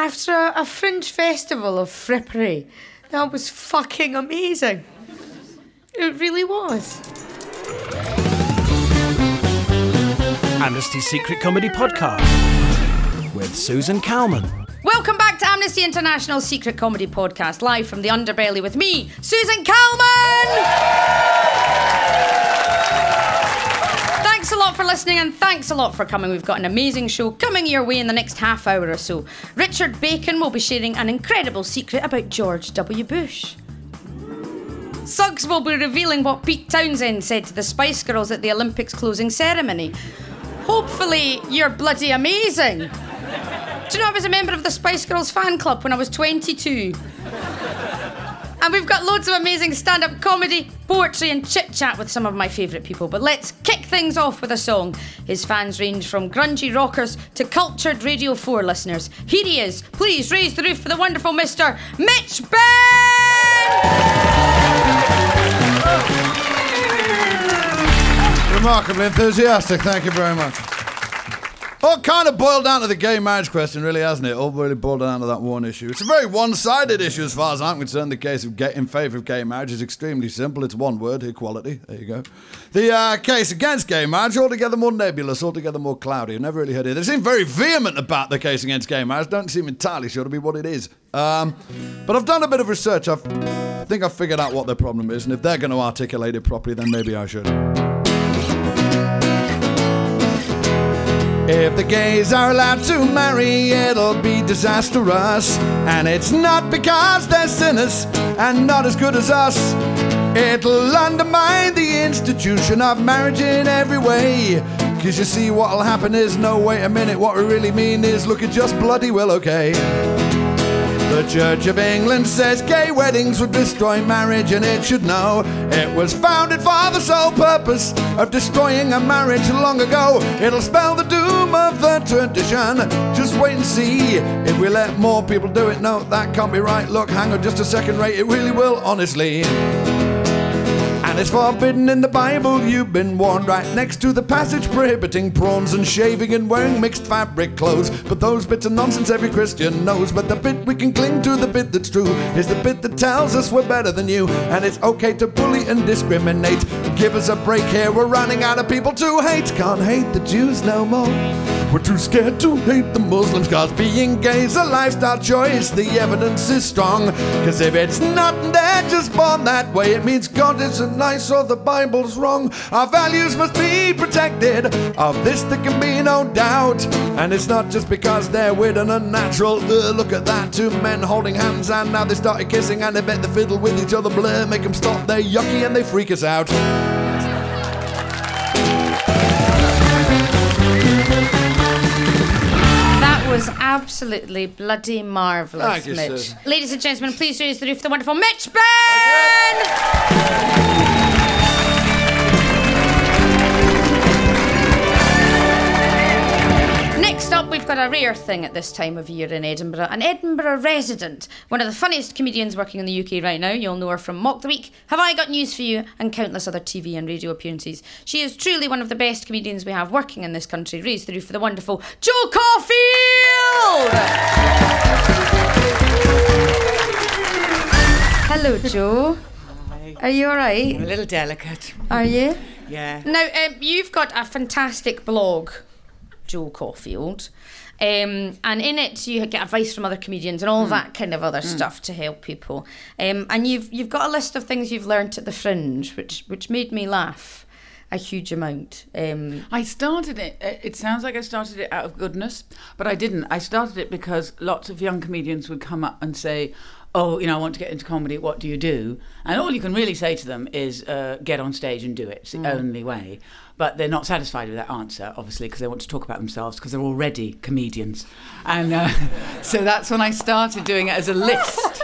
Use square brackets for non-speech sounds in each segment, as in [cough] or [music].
after a, a fringe festival of frippery. That was fucking amazing. It really was. Amnesty's Secret Comedy Podcast with Susan Calman. Welcome back to Amnesty International's Secret Comedy Podcast, live from the underbelly with me, Susan Calman! For listening and thanks a lot for coming. We've got an amazing show coming your way in the next half hour or so. Richard Bacon will be sharing an incredible secret about George W. Bush. Suggs will be revealing what Pete Townshend said to the Spice Girls at the Olympics closing ceremony. Hopefully, you're bloody amazing. Do you know I was a member of the Spice Girls fan club when I was 22? And we've got loads of amazing stand up comedy, poetry, and chit chat with some of my favourite people. But let's kick things off with a song. His fans range from grungy rockers to cultured Radio 4 listeners. Here he is. Please raise the roof for the wonderful Mr. Mitch Benn! Remarkably enthusiastic, thank you very much. All kind of boiled down to the gay marriage question, really, hasn't it? All really boiled down to that one issue. It's a very one-sided issue as far as I'm concerned. The case of gay, in favour of gay marriage is extremely simple. It's one word, equality. There you go. The uh, case against gay marriage, altogether more nebulous, altogether more cloudy. I've never really heard it. They seem very vehement about the case against gay marriage. Don't seem entirely sure to be what it is. Um, but I've done a bit of research. I've, I think I've figured out what their problem is, and if they're going to articulate it properly, then maybe I should. If the gays are allowed to marry, it'll be disastrous. And it's not because they're sinners and not as good as us. It'll undermine the institution of marriage in every way. Cause you see, what'll happen is no, wait a minute, what we really mean is look, it just bloody well okay. The Church of England says gay weddings would destroy marriage, and it should know it was founded for the sole purpose of destroying a marriage long ago. It'll spell the doom of the tradition. Just wait and see if we let more people do it. No, that can't be right. Look, hang on just a second, rate. It really will, honestly. And it's forbidden in the Bible, you've been warned right next to the passage prohibiting prawns and shaving and wearing mixed fabric clothes. But those bits of nonsense every Christian knows. But the bit we can cling to, the bit that's true, is the bit that tells us we're better than you. And it's okay to bully and discriminate. Give us a break here, we're running out of people to hate. Can't hate the Jews no more. We're too scared to hate the Muslims, cause being gay's a lifestyle choice. The evidence is strong, cause if it's not, they're just born that way. It means God isn't nice or the Bible's wrong. Our values must be protected. Of this, there can be no doubt. And it's not just because they're weird and unnatural. Ugh, look at that, two men holding hands, and now they started kissing, and they bet the fiddle with each other. Blur, make them stop, they're yucky and they freak us out. Was absolutely bloody marvellous, Thank you, Mitch. Susan. Ladies and gentlemen, please raise the roof for the wonderful Mitch Benn! We've got a rare thing at this time of year in Edinburgh. An Edinburgh resident, one of the funniest comedians working in the UK right now. You'll know her from Mock the Week, Have I Got News for You, and countless other TV and radio appearances. She is truly one of the best comedians we have working in this country. Raise the roof for the wonderful Jo Caulfield! Hello, Jo. Hi. Are you alright? I'm a little delicate. Are you? Yeah. Now, um, you've got a fantastic blog, Jo Caulfield. Um, and in it, you get advice from other comedians and all that kind of other stuff to help people. Um, and you've you've got a list of things you've learnt at the Fringe, which which made me laugh a huge amount. Um, I started it. uh, It sounds like I started it out of goodness, but I didn't. I started it because lots of young comedians would come up and say, "Oh, you know, I want to get into comedy. What do you do?" And all you can really say to them is, uh, "Get on stage and do it. It's the only way." But they're not satisfied with that answer, obviously, because they want to talk about themselves because they're already comedians, and uh, [laughs] so that's when I started doing it as a list.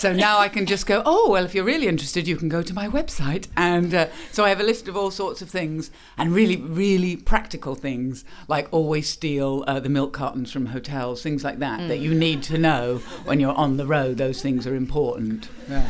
So now I can just go, oh, well, if you're really interested, you can go to my website. And uh, so I have a list of all sorts of things and really, really practical things like always steal uh, the milk cartons from hotels, things like that, that you need to know when you're on the road. Those things are important. Yeah.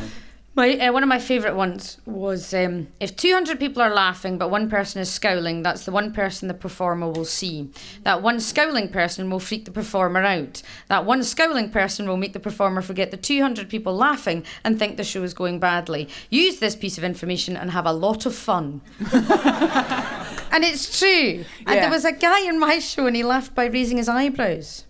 My uh, one of my favourite ones was um, if 200 people are laughing but one person is scowling, that's the one person the performer will see. That one scowling person will freak the performer out. That one scowling person will make the performer forget the 200 people laughing and think the show is going badly. Use this piece of information and have a lot of fun. [laughs] and it's true. And Yeah. there was a guy in my show and he laughed by raising his eyebrows.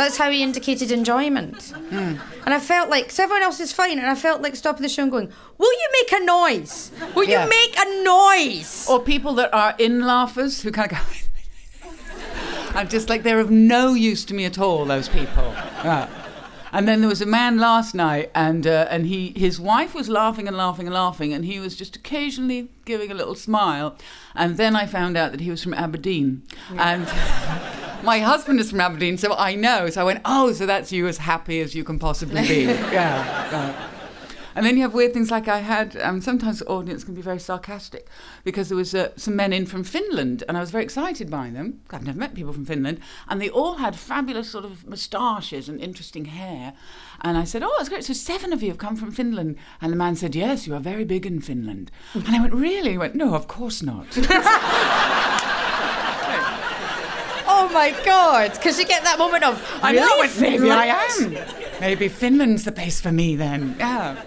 That's how he indicated enjoyment. And I felt like, because everyone else is fine, and I felt like stopping the show and going, Will you make a noise? Will Yeah. you make a noise? Or people that are in laughers who kind of go. [laughs] I'm just like they're of no use to me at all. Those people. Yeah. And then there was a man last night, and uh, and he his wife was laughing and laughing and laughing, and he was just occasionally giving a little smile. And then I found out that he was from Aberdeen, and [laughs] my husband is from Aberdeen, so I know. So I went, oh, so that's you as happy as you can possibly be. [laughs] yeah. yeah. And then you have weird things like I had. Um, sometimes the audience can be very sarcastic because there was uh, some men in from Finland, and I was very excited by them. I've never met people from Finland, and they all had fabulous sort of moustaches and interesting hair. And I said, "Oh, that's great! So seven of you have come from Finland." And the man said, "Yes, you are very big in Finland." And I went, "Really?" He went, "No, of course not." [laughs] Oh my God. Because you get that moment of, I really? know. I went, Maybe I am. Maybe Finland's the place for me then. Yeah.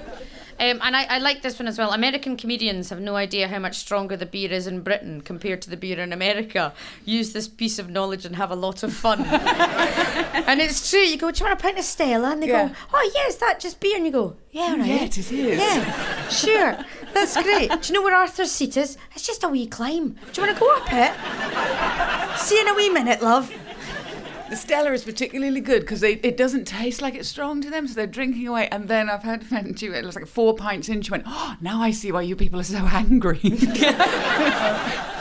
Um, and I, I like this one as well. American comedians have no idea how much stronger the beer is in Britain compared to the beer in America. Use this piece of knowledge and have a lot of fun. [laughs] and it's true. You go, Do you want a pint of Stella? And they Yeah. go, Oh, yeah, is that just beer? And you go, Yeah, right. Yeah, it is. Yeah, sure. That's great. Do you know where Arthur's seat is? It's just a wee climb. Do you want to go up it? See you in a wee minute, love. The Stella is particularly good because it doesn't taste like it's strong to them, so they're drinking away. And then I've had a friend, she it was like four pints in, she went, Oh, now I see why you people are so [laughs] angry. [laughs]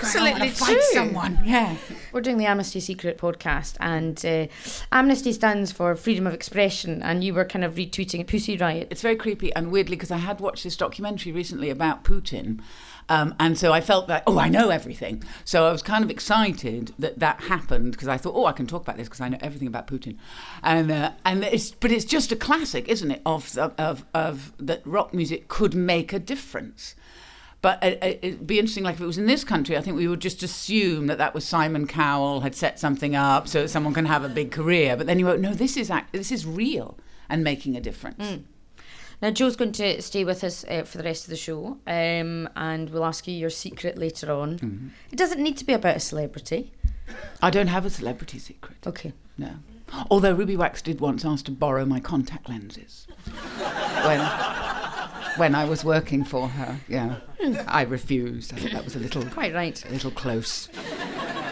It's I absolutely want to fight someone. Yeah. We're doing the Amnesty Secret podcast, and uh, Amnesty stands for freedom of expression. And you were kind of retweeting Pussy Riot. It's very creepy and weirdly because I had watched this documentary recently about Putin. Um, and so I felt that, oh, I know everything. So I was kind of excited that that happened because I thought, oh, I can talk about this because I know everything about Putin. And uh, and it's but it's just a classic, isn't it? Of of of that rock music could make a difference. But it, it- it'd be interesting, like if it was in this country, I think we would just assume that that was Simon Cowell had set something up so someone can have a big career. But then you won't. No, this is act- this is real and making a difference. Now, Jo's going to stay with us uh, for the rest of the show, um, and we'll ask you your secret later on. Mm-hmm. It doesn't need to be about a celebrity. I don't have a celebrity secret. Okay. No. Although Ruby Wax did once ask to borrow my contact lenses [laughs] when when I was working for her. Yeah, I refused. I thought that was a little Quite right. a little close.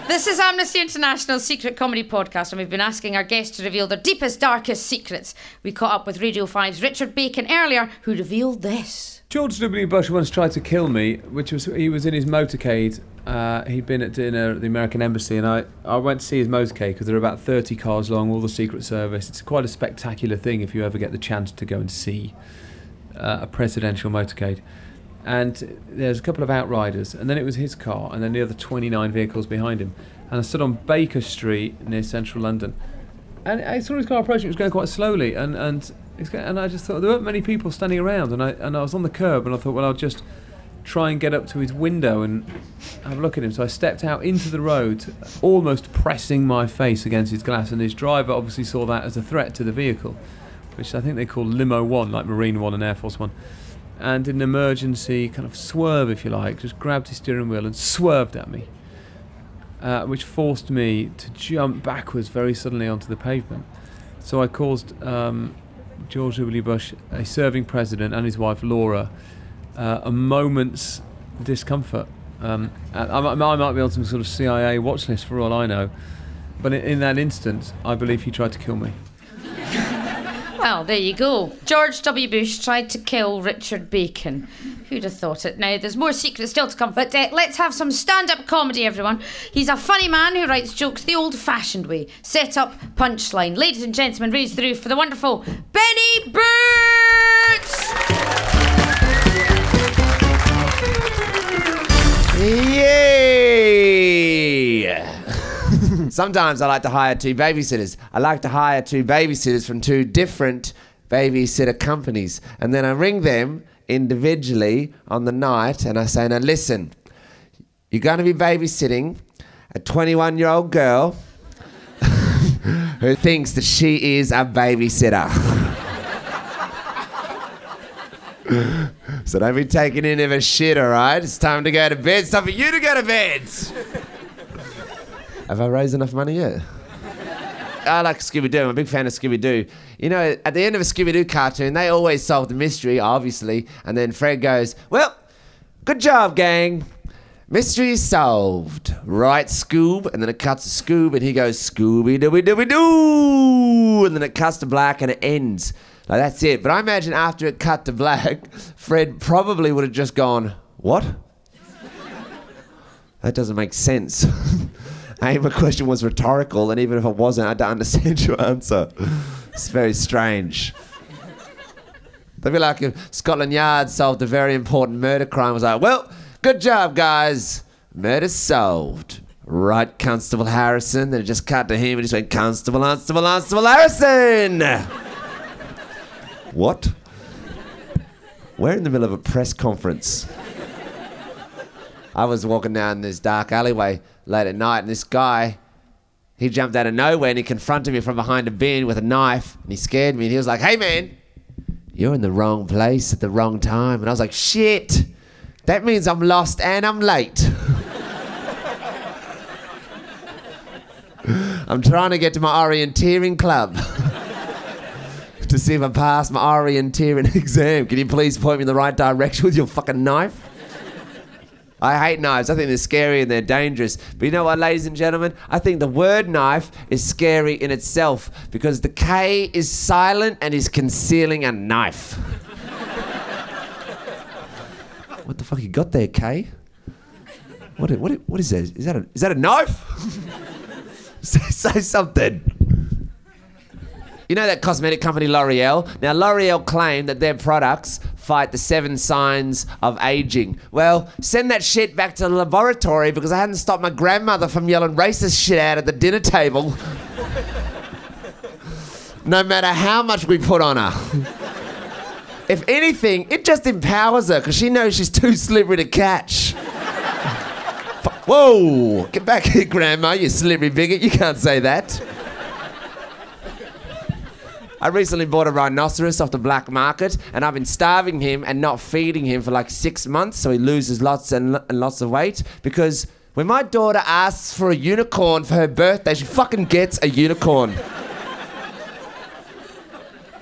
This is Amnesty International's secret comedy podcast, and we've been asking our guests to reveal their deepest, darkest secrets. We caught up with Radio 5's Richard Bacon earlier, who revealed this. George W. Bush once tried to kill me, which was he was in his motorcade. Uh, he'd been at dinner at the American Embassy, and I, I went to see his motorcade because there are about 30 cars long, all the Secret Service. It's quite a spectacular thing if you ever get the chance to go and see uh, a presidential motorcade. And there's a couple of outriders, and then it was his car, and then the other 29 vehicles behind him. And I stood on Baker Street near central London, and I saw his car approaching. It was going quite slowly, and and and I just thought there weren't many people standing around, and I and I was on the curb, and I thought, well, I'll just try and get up to his window and have a look at him. So I stepped out into the road, almost pressing my face against his glass, and his driver obviously saw that as a threat to the vehicle, which I think they call Limo One, like Marine One and Air Force One. And in an emergency kind of swerve, if you like, just grabbed his steering wheel and swerved at me uh, which forced me to jump backwards very suddenly onto the pavement. So I caused um, George W. Bush, a serving president, and his wife Laura, uh, a moment's discomfort. Um, I, might- I might be on some sort of CIA watch list for all I know, but in, in that instance, I believe he tried to kill me. [laughs] Well, there you go. George W. Bush tried to kill Richard Bacon. Who'd have thought it? Now, there's more secrets still to come, but uh, let's have some stand up comedy, everyone. He's a funny man who writes jokes the old fashioned way set up, punchline. Ladies and gentlemen, raise the roof for the wonderful Benny Boots! Yay! Sometimes I like to hire two babysitters. I like to hire two babysitters from two different babysitter companies. And then I ring them individually on the night and I say, now listen, you're going to be babysitting a 21 year old girl [laughs] who thinks that she is a babysitter. [laughs] so don't be taking any of a shit, all right? It's time to go to bed. It's time for you to go to bed. Have I raised enough money yet? I like Scooby Doo. I'm a big fan of Scooby Doo. You know, at the end of a Scooby Doo cartoon, they always solve the mystery, obviously. And then Fred goes, Well, good job, gang. Mystery solved. Right, Scoob. And then it cuts to Scoob and he goes, Scooby Dooby Dooby Doo. And then it cuts to black and it ends. Like, that's it. But I imagine after it cut to black, [laughs] Fred probably would have just gone, What? That doesn't make sense. [laughs] I my question was rhetorical, and even if it wasn't, I don't understand your answer. It's very strange. They'd be like if Scotland Yard solved a very important murder crime. It was like, well, good job, guys. Murder solved. Right, Constable Harrison. Then it just cut to him and just went, Constable, Constable, Constable Harrison. what? We're in the middle of a press conference. I was walking down this dark alleyway late at night, and this guy, he jumped out of nowhere and he confronted me from behind a bin with a knife, and he scared me. And he was like, "Hey, man, you're in the wrong place at the wrong time." And I was like, "Shit, that means I'm lost and I'm late." [laughs] I'm trying to get to my orienteering club. [laughs] to see if I pass my orienteering [laughs] exam. Can you please point me in the right direction with your fucking knife? I hate knives. I think they're scary and they're dangerous. But you know what, ladies and gentlemen? I think the word knife is scary in itself because the K is silent and is concealing a knife. [laughs] what the fuck you got there, K? What, what, what is that? Is that a, is that a knife? [laughs] say, say something. You know that cosmetic company L'Oreal? Now, L'Oreal claim that their products fight the seven signs of aging. Well, send that shit back to the laboratory because I hadn't stopped my grandmother from yelling racist shit out at the dinner table. [laughs] no matter how much we put on her. [laughs] if anything, it just empowers her because she knows she's too slippery to catch. [laughs] Whoa! Get back here, Grandma, you slippery bigot. You can't say that. I recently bought a rhinoceros off the black market, and I've been starving him and not feeding him for like six months, so he loses lots and, and lots of weight. Because when my daughter asks for a unicorn for her birthday, she fucking gets a unicorn.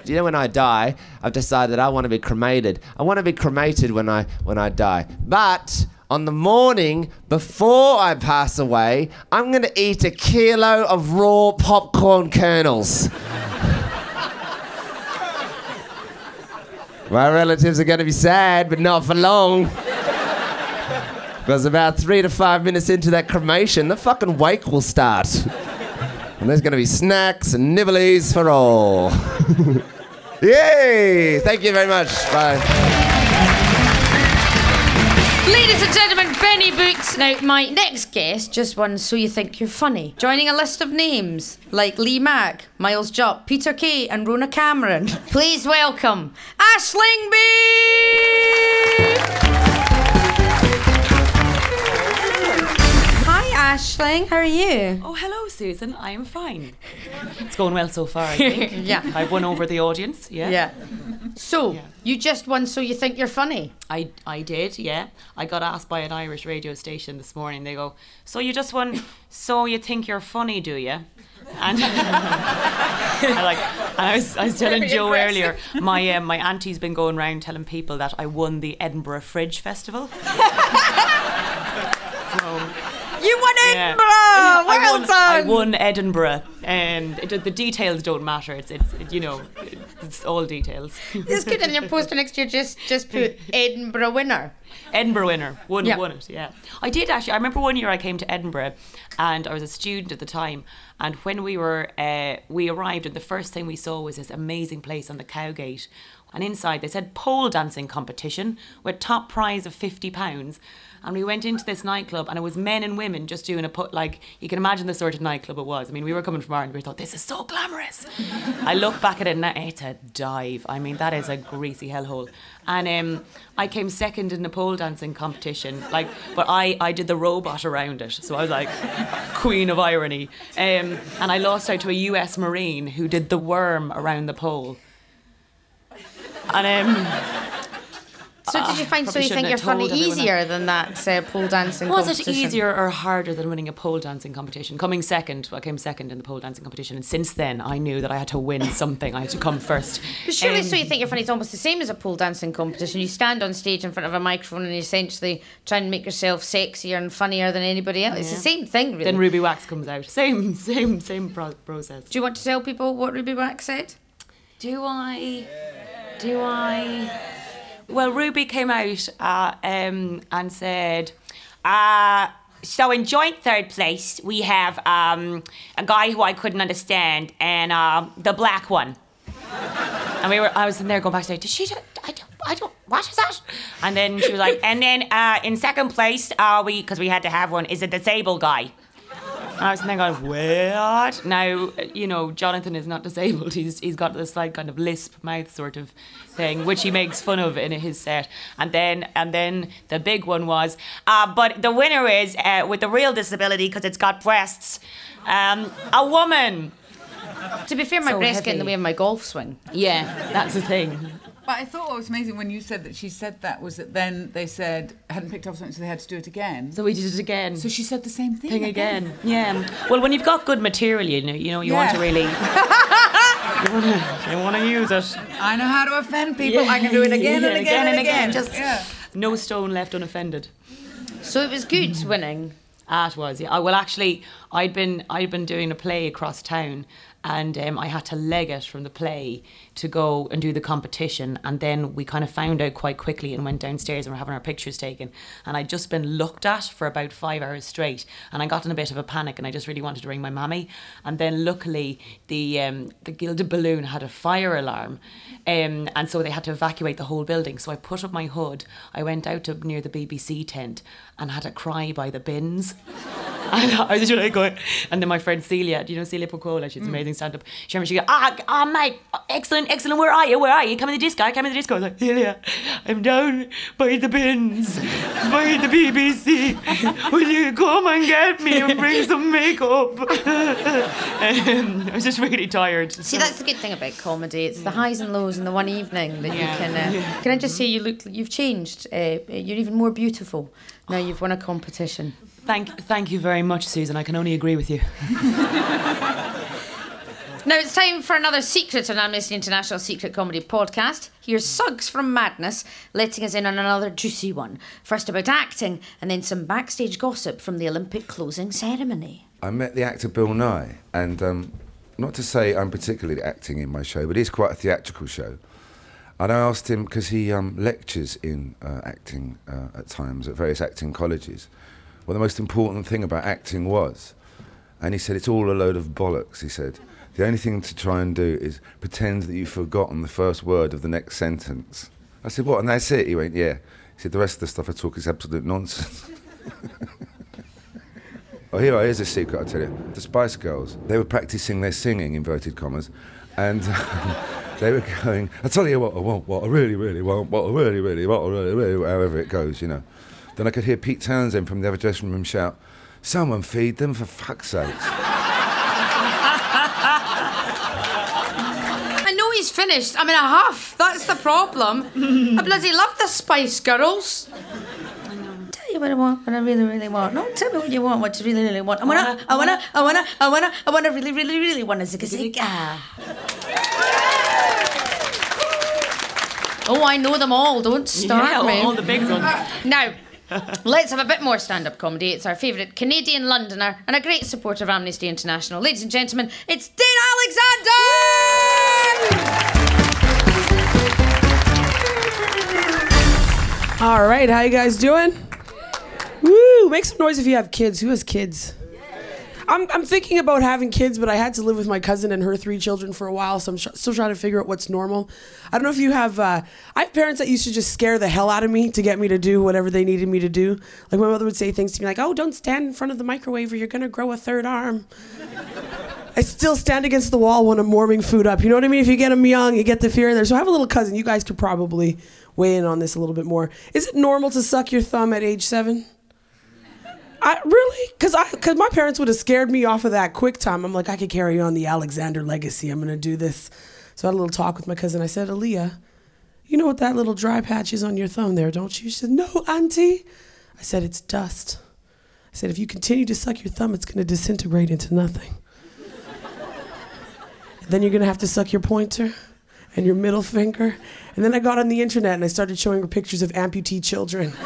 Do you know when I die, I've decided I want to be cremated. I want to be cremated when I when I die. But on the morning before I pass away, I'm going to eat a kilo of raw popcorn kernels. My relatives are to be sad, but not for long. Because about three to five minutes into that cremation, the fucking wake will start. And there's to be snacks and nibblies for all. [laughs] Yay! Thank you very much. Bye. Ladies and gentlemen, Benny Boots. Now, my next guest just won So You Think You're Funny, joining a list of names like Lee Mack, Miles Jupp, Peter Kay, and Rona Cameron. [laughs] Please welcome Aisling Bea! Aisling. How are you? Oh, hello, Susan. I am fine. It's going well so far, I think. [laughs] Yeah. I've won over the audience, yeah. Yeah. So, you just won So You Think You're Funny. I, I did, yeah. I got asked by an Irish radio station this morning. They go, So you just won, so you think you're funny, do you? And [laughs] I like, and I was, I was telling Jo earlier, my um, my auntie's been going around telling people that I won the Edinburgh Fridge Festival. [laughs] so, You won Yeah. Edinburgh! I Well won, done! I won Edinburgh, and it, the details don't matter. It's, it's it, you know, it's all details. It's good in your poster next year. Just just put [laughs] Edinburgh winner. Edinburgh winner. Won, Yeah. won it, yeah. I did actually. I remember one year I came to Edinburgh and I was a student at the time. And when we were, uh, we arrived and the first thing we saw was this amazing place on the Cowgate. And inside they said pole dancing competition with top prize of £50. And we went into this nightclub and it was men and women just doing a put, like, you can imagine the sort of nightclub it was. I mean, we were coming from Ireland, we thought, this is so glamorous. [laughs] I look back at it and it's a dive. I mean, that is a greasy hellhole. And um, I came second in the pole dancing competition, like, but I, I did the robot around it. So I was like, queen of irony. Um, and I lost out to a US Marine who did the worm around the pole. And um, So did you find so you think shouldn't you're funny told everyone easier than that uh, pole dancing was it easier or harder than winning a pole dancing competition? Coming second, I came second in the pole dancing competition, and since then I knew that I had to win something. I had to come first. [laughs] But surely, Um, so you think you're funny? is almost the same as a pole dancing competition. You stand on stage in front of a microphone and you essentially try and make yourself sexier and funnier than anybody else. It's the same thing, really. Then Ruby Wax comes out. Same, [laughs] same, same pro- process. Do you want to tell people what Ruby Wax said? Do I? Do I? Well, Ruby came out uh, um, and said, uh, so in joint third place, we have um, a guy who I couldn't understand and uh, the black one. And we were, I was in there going backstage, did she, do, I don't, I don't, what is that? And then she was like, and then uh, in second place, uh, we, because we had to have one, is a disabled guy. And I was thinking, there what? Now, you know, Jonathan is not disabled. He's he's got this like kind of lisp mouth sort of thing, which he makes fun of in his set. And then and then the big one was, uh, but the winner is uh, with the real disability because it's got breasts, um, a woman. To be fair, my So breasts get in the way of my golf swing. Yeah, that's the thing. But I thought what was amazing when you said that she said that was that then they said hadn't picked up something, so they had to do it again. So we did it again. So she said the same thing, thing again. Yeah. Well, when you've got good material, you know, you know, you want to really, you want to, [laughs] you want to use it. I know how to offend people. I can do it again and Yeah, again, and again. Just yeah. no stone left unoffended. So it was good winning. Ah, it was. Yeah. I, well, actually, I'd been I'd been doing a play across town, and um, I had to leg it from the play to go and do the competition. And then we kind of found out quite quickly and went downstairs and were having our pictures taken. And I'd just been looked at for about five hours straight, and I got in a bit of a panic, and I just really wanted to ring my mammy. And then luckily, the um, the gilded balloon had a fire alarm, um, and so they had to evacuate the whole building. So I put up my hood. I went out to near the BBC tent and had a cry by the bins. [laughs] And I was just really going, and then my friend Celia, do you know Celia Pacquola? She's an amazing stand up. She remember she go, ah, ah, mate, excellent, excellent, where are you? Where are you? Come in the disco, come in the disco. I was like, Celia, I'm down by the bins, by the BBC. Will you come and get me and bring some makeup? [laughs] um, I was just really tired. See, that's the good thing about comedy. It's the highs and lows in the one evening that Yeah. you can. Uh, can I just say you look? You've changed. Uh, you're even more beautiful now. You've won a competition. Thank, thank you very much, Susan. I can only agree with you. [laughs] Now it's time for another secret on Amnesty International Secret Comedy Podcast. Here's Suggs from Madness letting us in on another juicy one. First about acting, and then some backstage gossip from the Olympic closing ceremony. I met the actor Bill Nighy, and um, not to say I'm particularly acting in my show, but it's quite a theatrical show. And I asked him because he um, lectures in uh, acting uh, at times at various acting colleges. What the most important thing about acting was, and he said it's all a load of bollocks. He said the only thing to try and do is pretend that you've forgotten the first word of the next sentence. I said what, and that's it? He went yeah. He said the rest of the stuff I talk is absolute nonsense. [laughs] Oh, here, here's a secret, I'll tell you. The Spice Girls, they were practicing their singing, inverted commas, and [laughs] um, they were going, I tell you what I want, what I really, really want, what I really, really want, really, really, however it goes, you know. Then I could hear Pete Townshend from the other dressing room shout, Someone feed them, for fuck's sake. [laughs] he's finished. I'm in a huff. That's the problem. I bloody love the Spice Girls. Tell you what I want, what I really, really want. No, tell me what you want, what you really, really want. I wanna, I wanna, I wanna, I wanna, I wanna, really, really, really want a zigga zigga. Oh, I know them all. Don't start yeah, me. all the big ones. [laughs] Now, let's have a bit more stand up comedy. It's our favourite Canadian Londoner and a great supporter of Amnesty International. Ladies and gentlemen, it's Dana Alexander! All right, how you guys doing? Woo! Make some noise if you have kids. Who has kids? I'm, I'm thinking about having kids, but I had to live with my cousin and her three children for a while, so I'm sh- still trying to figure out what's normal. I don't know if you have. Uh, I have parents that used to just scare the hell out of me to get me to do whatever they needed me to do. Like my mother would say things to me like, "Oh, don't stand in front of the microwave, or you're gonna grow a third arm." I still stand against the wall when I'm warming food up. You know what I mean? If you get them young, you get the fear in there. So I have a little cousin. You guys could probably weigh in on this a little bit more. Is it normal to suck your thumb at age seven? I really, cause I, cause my parents would have scared me off of that quick time. I'm like, I could carry on the Alexander legacy. I'm gonna do this. So I had a little talk with my cousin. I said, Aaliyah, you know what that little dry patch is on your thumb there, don't you? She said, No, auntie. I said, It's dust. I said, If you continue to suck your thumb, it's gonna disintegrate into nothing. Then you're gonna have to suck your pointer and your middle finger. And then I got on the internet and I started showing her pictures of amputee children. [laughs]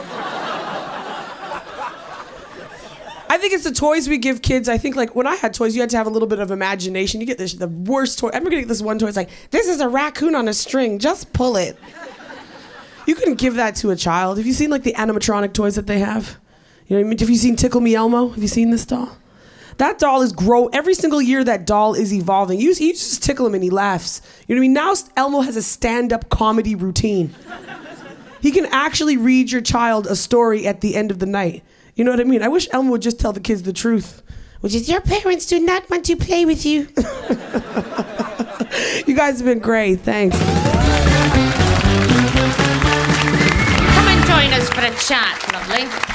I think it's the toys we give kids. I think like when I had toys, you had to have a little bit of imagination. You get this, the worst toy. I'm gonna get this one toy. It's like this is a raccoon on a string. Just pull it. You couldn't give that to a child. Have you seen like the animatronic toys that they have? You know, have you seen Tickle Me Elmo? Have you seen this doll? That doll is grow every single year. That doll is evolving. You, you just tickle him and he laughs. You know what I mean? Now Elmo has a stand-up comedy routine. He can actually read your child a story at the end of the night. You know what I mean? I wish Elmo would just tell the kids the truth, which is your parents do not want to play with you. [laughs] you guys have been great. Thanks. Come and join us for a chat, lovely.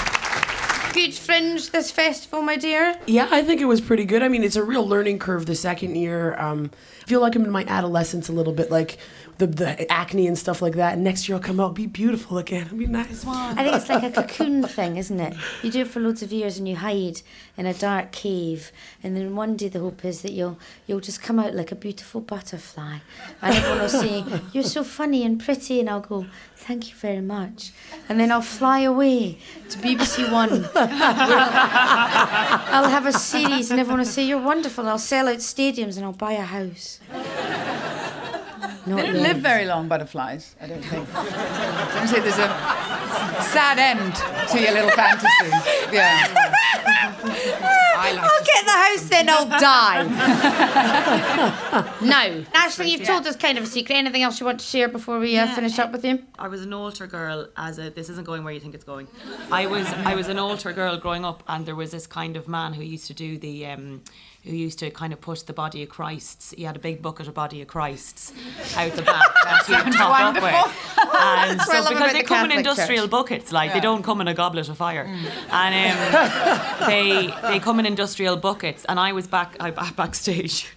Fringe this festival, my dear. Yeah, I think it was pretty good. I mean, it's a real learning curve the second year. Um, I feel like I'm in my adolescence a little bit, like the, the acne and stuff like that. And next year I'll come out, be beautiful again. It'll be nice. I think it's like a cocoon [laughs] thing, isn't it? You do it for loads of years and you hide in a dark cave, and then one day the hope is that you'll you'll just come out like a beautiful butterfly, and everyone will say you're so funny and pretty, and I'll go thank you very much, and then I'll fly away to BBC One. I'll, [laughs] I'll have a series, and everyone will say you're wonderful. I'll sell out stadiums and I'll buy a house. Not They don't yet. live very long, butterflies, I don't think. So I'm say there's a sad end to your little fantasy. Yeah. I like I'll get the house, then I'll die. no. Ashley, you've told us kind of a secret. Anything else you want to share before we uh, Yeah, finish up with you? I was an altar girl as a this isn't going where you think it's going. I was I was an altar girl growing up and there was this kind of man who used to do the um who used to kind of put the body of Christ's he had a big bucket of body of Christ's out the back that he would top up with. And That's what I so because they the come in industrial Church. buckets, like they don't come in a goblet of fire. And um, [laughs] they they come in industrial buckets and I was back I backstage.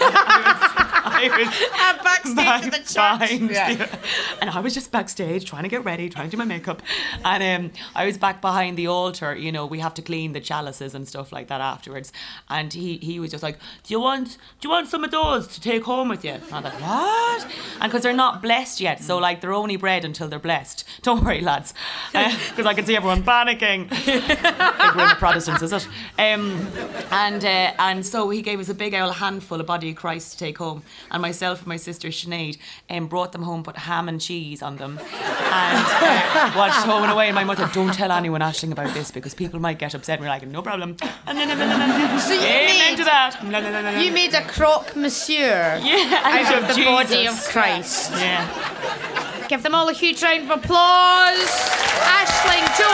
I was, [laughs] [laughs] I was [laughs] backstage in the church. Yeah. and I was just backstage trying to get ready, trying to do my makeup, and um, I was back behind the altar. You know, we have to clean the chalices and stuff like that afterwards. And he he was just like, "Do you want do you want some of those to take home with you?" And I'm like, "What?" And because they're not blessed yet, so like they're only bread until they're blessed. [laughs] Don't worry, lads, because I can see everyone panicking. Big room of Protestants, is it? Um, and uh, and so he gave us a big old handful of body of Christ to take home, and myself and my sister Sinead um, brought them home, put ham and cheese on them, and uh, watched Home and Away. And my mother, don't tell anyone Aisling about this because people might get upset. And we're like, no problem. And then, So you Amen made, to that. You made a croque monsieur yeah, out out of the body of Christ. Yeah. Give them all a huge round of applause. Aisling, Jo,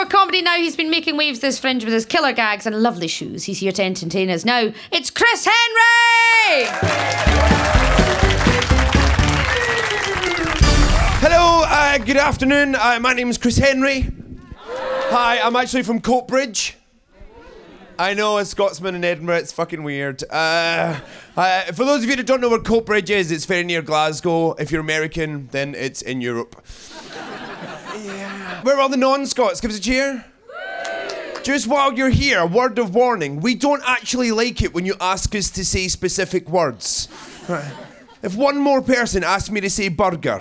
more comedy now. He's been making waves this fringe with his killer gags and lovely shoes. He's here to entertain us now. It's Chris Henry! Hello, uh, good afternoon. Uh, my name is Chris Henry. Hi, I'm actually from Coatbridge. I know, a Scotsman in Edinburgh, it's fucking weird. Uh, uh, for those of you that don't know where Coatbridge is, it's very near Glasgow. If you're American, then it's in Europe. Yeah. Where are all the non Scots? Give us a cheer. Just while you're here, a word of warning. We don't actually like it when you ask us to say specific words. Right. If one more person asks me to say burger,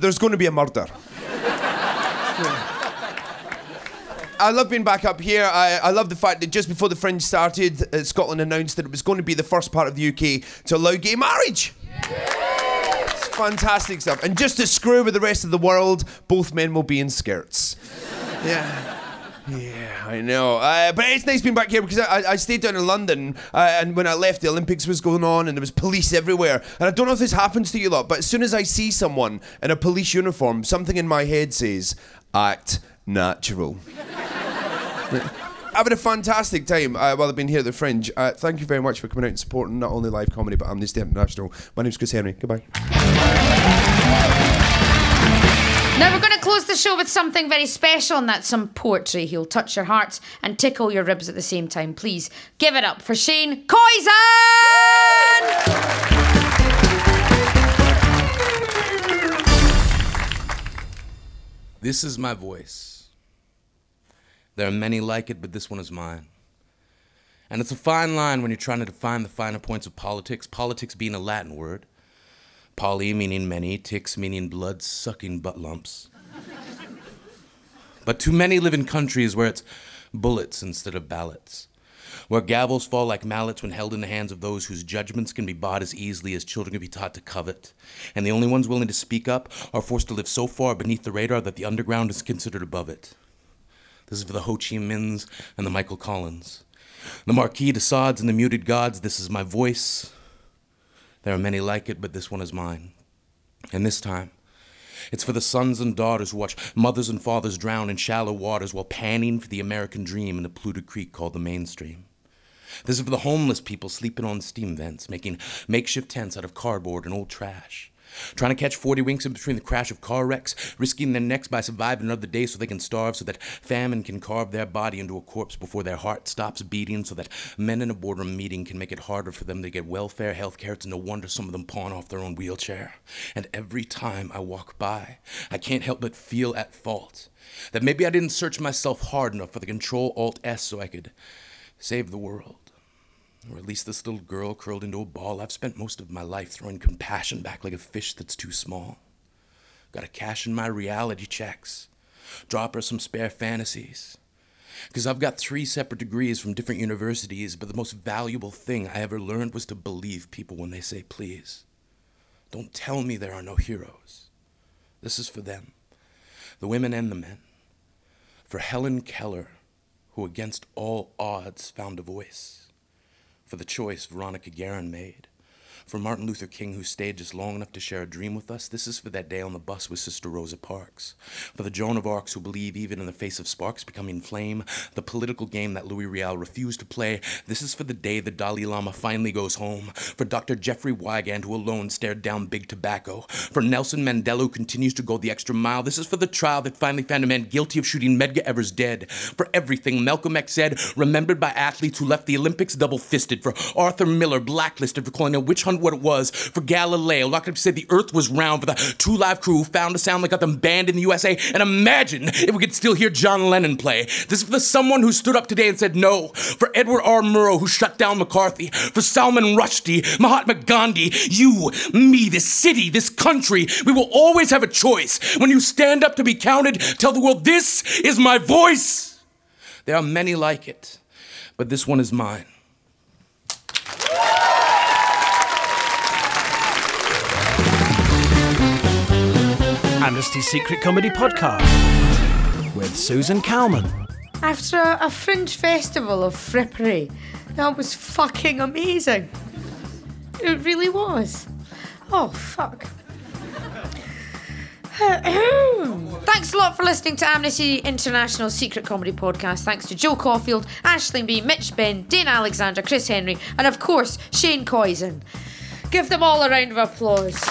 there's going to be a murder. I love being back up here. I, I love the fact that just before the Fringe started, uh, Scotland announced that it was going to be the first part of the UK to allow gay marriage. It's fantastic stuff. And just to screw with the rest of the world, both men will be in skirts. [laughs] Yeah. Yeah, I know. Uh, but it's nice being back here because I, I stayed down in London uh, and when I left, the Olympics was going on and there was police everywhere. And I don't know if this happens to you a lot, but as soon as I see someone in a police uniform, something in my head says, act natural. I've a fantastic time uh, while I've been here at the Fringe. Uh, thank you very much for coming out and supporting not only live comedy but Amnesty International. My name's Chris Henry. Goodbye. Now we're going to close the show with something very special, and that's some poetry. He'll touch your hearts and tickle your ribs at the same time. Please give it up for Shane Koyczan! This is my voice. There are many like it, but this one is mine. And it's a fine line when you're trying to define the finer points of politics, politics being a Latin word. Poly meaning many, ticks meaning blood sucking butt lumps. but too many live in countries where it's bullets instead of ballots, where gavels fall like mallets when held in the hands of those whose judgments can be bought as easily as children can be taught to covet, and the only ones willing to speak up are forced to live so far beneath the radar that the underground is considered above it. This is for the Ho Chi Minhs and the Michael Collins. The Marquis de Sades and the Muted Gods, this is my voice. There are many like it, but this one is mine. And this time, it's for the sons and daughters who watch mothers and fathers drown in shallow waters while panning for the American dream in a polluted creek called the mainstream. This is for the homeless people sleeping on steam vents, making makeshift tents out of cardboard and old trash. Trying to catch 40 winks in between the crash of car wrecks, risking their necks by surviving another day so they can starve, so that famine can carve their body into a corpse before their heart stops beating, so that men in a boardroom meeting can make it harder for them to get welfare, health care. It's no wonder some of them pawn off their own wheelchair. And every time I walk by, I can't help but feel at fault. That maybe I didn't search myself hard enough for the Control Alt S so I could save the world. Or at least this little girl curled into a ball. I've spent most of my life throwing compassion back like a fish that's too small. Gotta cash in my reality checks. Drop her some spare fantasies. Because I've got three separate degrees from different universities, but the most valuable thing I ever learned was to believe people when they say please. Don't tell me there are no heroes. This is for them, the women and the men. For Helen Keller, who against all odds found a voice for the choice Veronica Guerin made. For Martin Luther King, who stayed just long enough to share a dream with us, this is for that day on the bus with Sister Rosa Parks. For the Joan of Arcs who believe even in the face of sparks becoming flame, the political game that Louis Riel refused to play, this is for the day the Dalai Lama finally goes home. For Dr. Jeffrey Wigand, who alone stared down big tobacco. For Nelson Mandela, who continues to go the extra mile, this is for the trial that finally found a man guilty of shooting Medgar Evers dead. For everything Malcolm X said, remembered by athletes who left the Olympics double fisted. For Arthur Miller, blacklisted for calling a witch hunt what it was. For Galileo, locked up said the earth was round. For the Two Live Crew, found a sound that got them banned in the USA. And imagine if we could still hear John Lennon play. This is for someone who stood up today and said no. For Edward R. Murrow, who shut down McCarthy. For Salman Rushdie, Mahatma Gandhi, you, me, this city, this country. We will always have a choice. When you stand up to be counted, tell the world, this is my voice. There are many like it, but this one is mine. Amnesty Secret Comedy Podcast with Susan Calman. After a, a fringe festival of frippery, that was fucking amazing. It really was. Oh, fuck. [coughs] Thanks a lot for listening to Amnesty International Secret Comedy Podcast. Thanks to Jo Caulfield, Aisling Bea, Mitch Benn, Dana Alexander, Chris Henry, and of course, Shane Koyczan. Give them all a round of applause.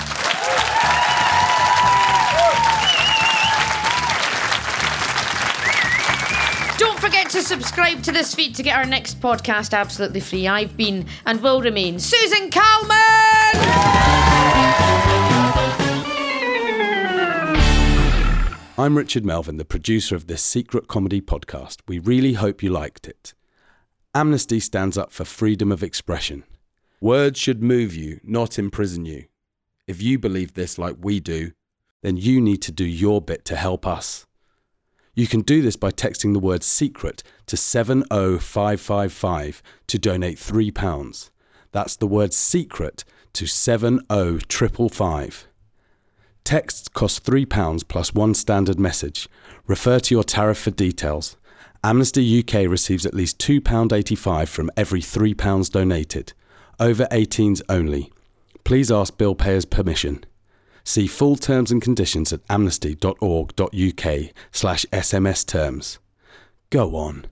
Forget to subscribe to this feed to get our next podcast absolutely free. I've been and will remain Susan Calman! I'm Richard Melvin, the producer of this secret comedy podcast. We really hope you liked it. Amnesty stands up for freedom of expression. Words should move you, not imprison you. If you believe this like we do, then you need to do your bit to help us. You can do this by texting the word secret to 70555 to donate £3. That's the word secret to 70555. Texts cost £3 plus one standard message. Refer to your tariff for details. Amnesty UK receives at least £2.85 from every £3 donated. Over 18s only. Please ask bill payers permission. See full terms and conditions at amnesty.org.uk slash SMS terms. Go on.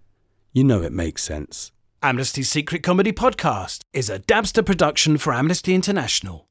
You know it makes sense. Amnesty's Secret Comedy Podcast is a Dabster production for Amnesty International.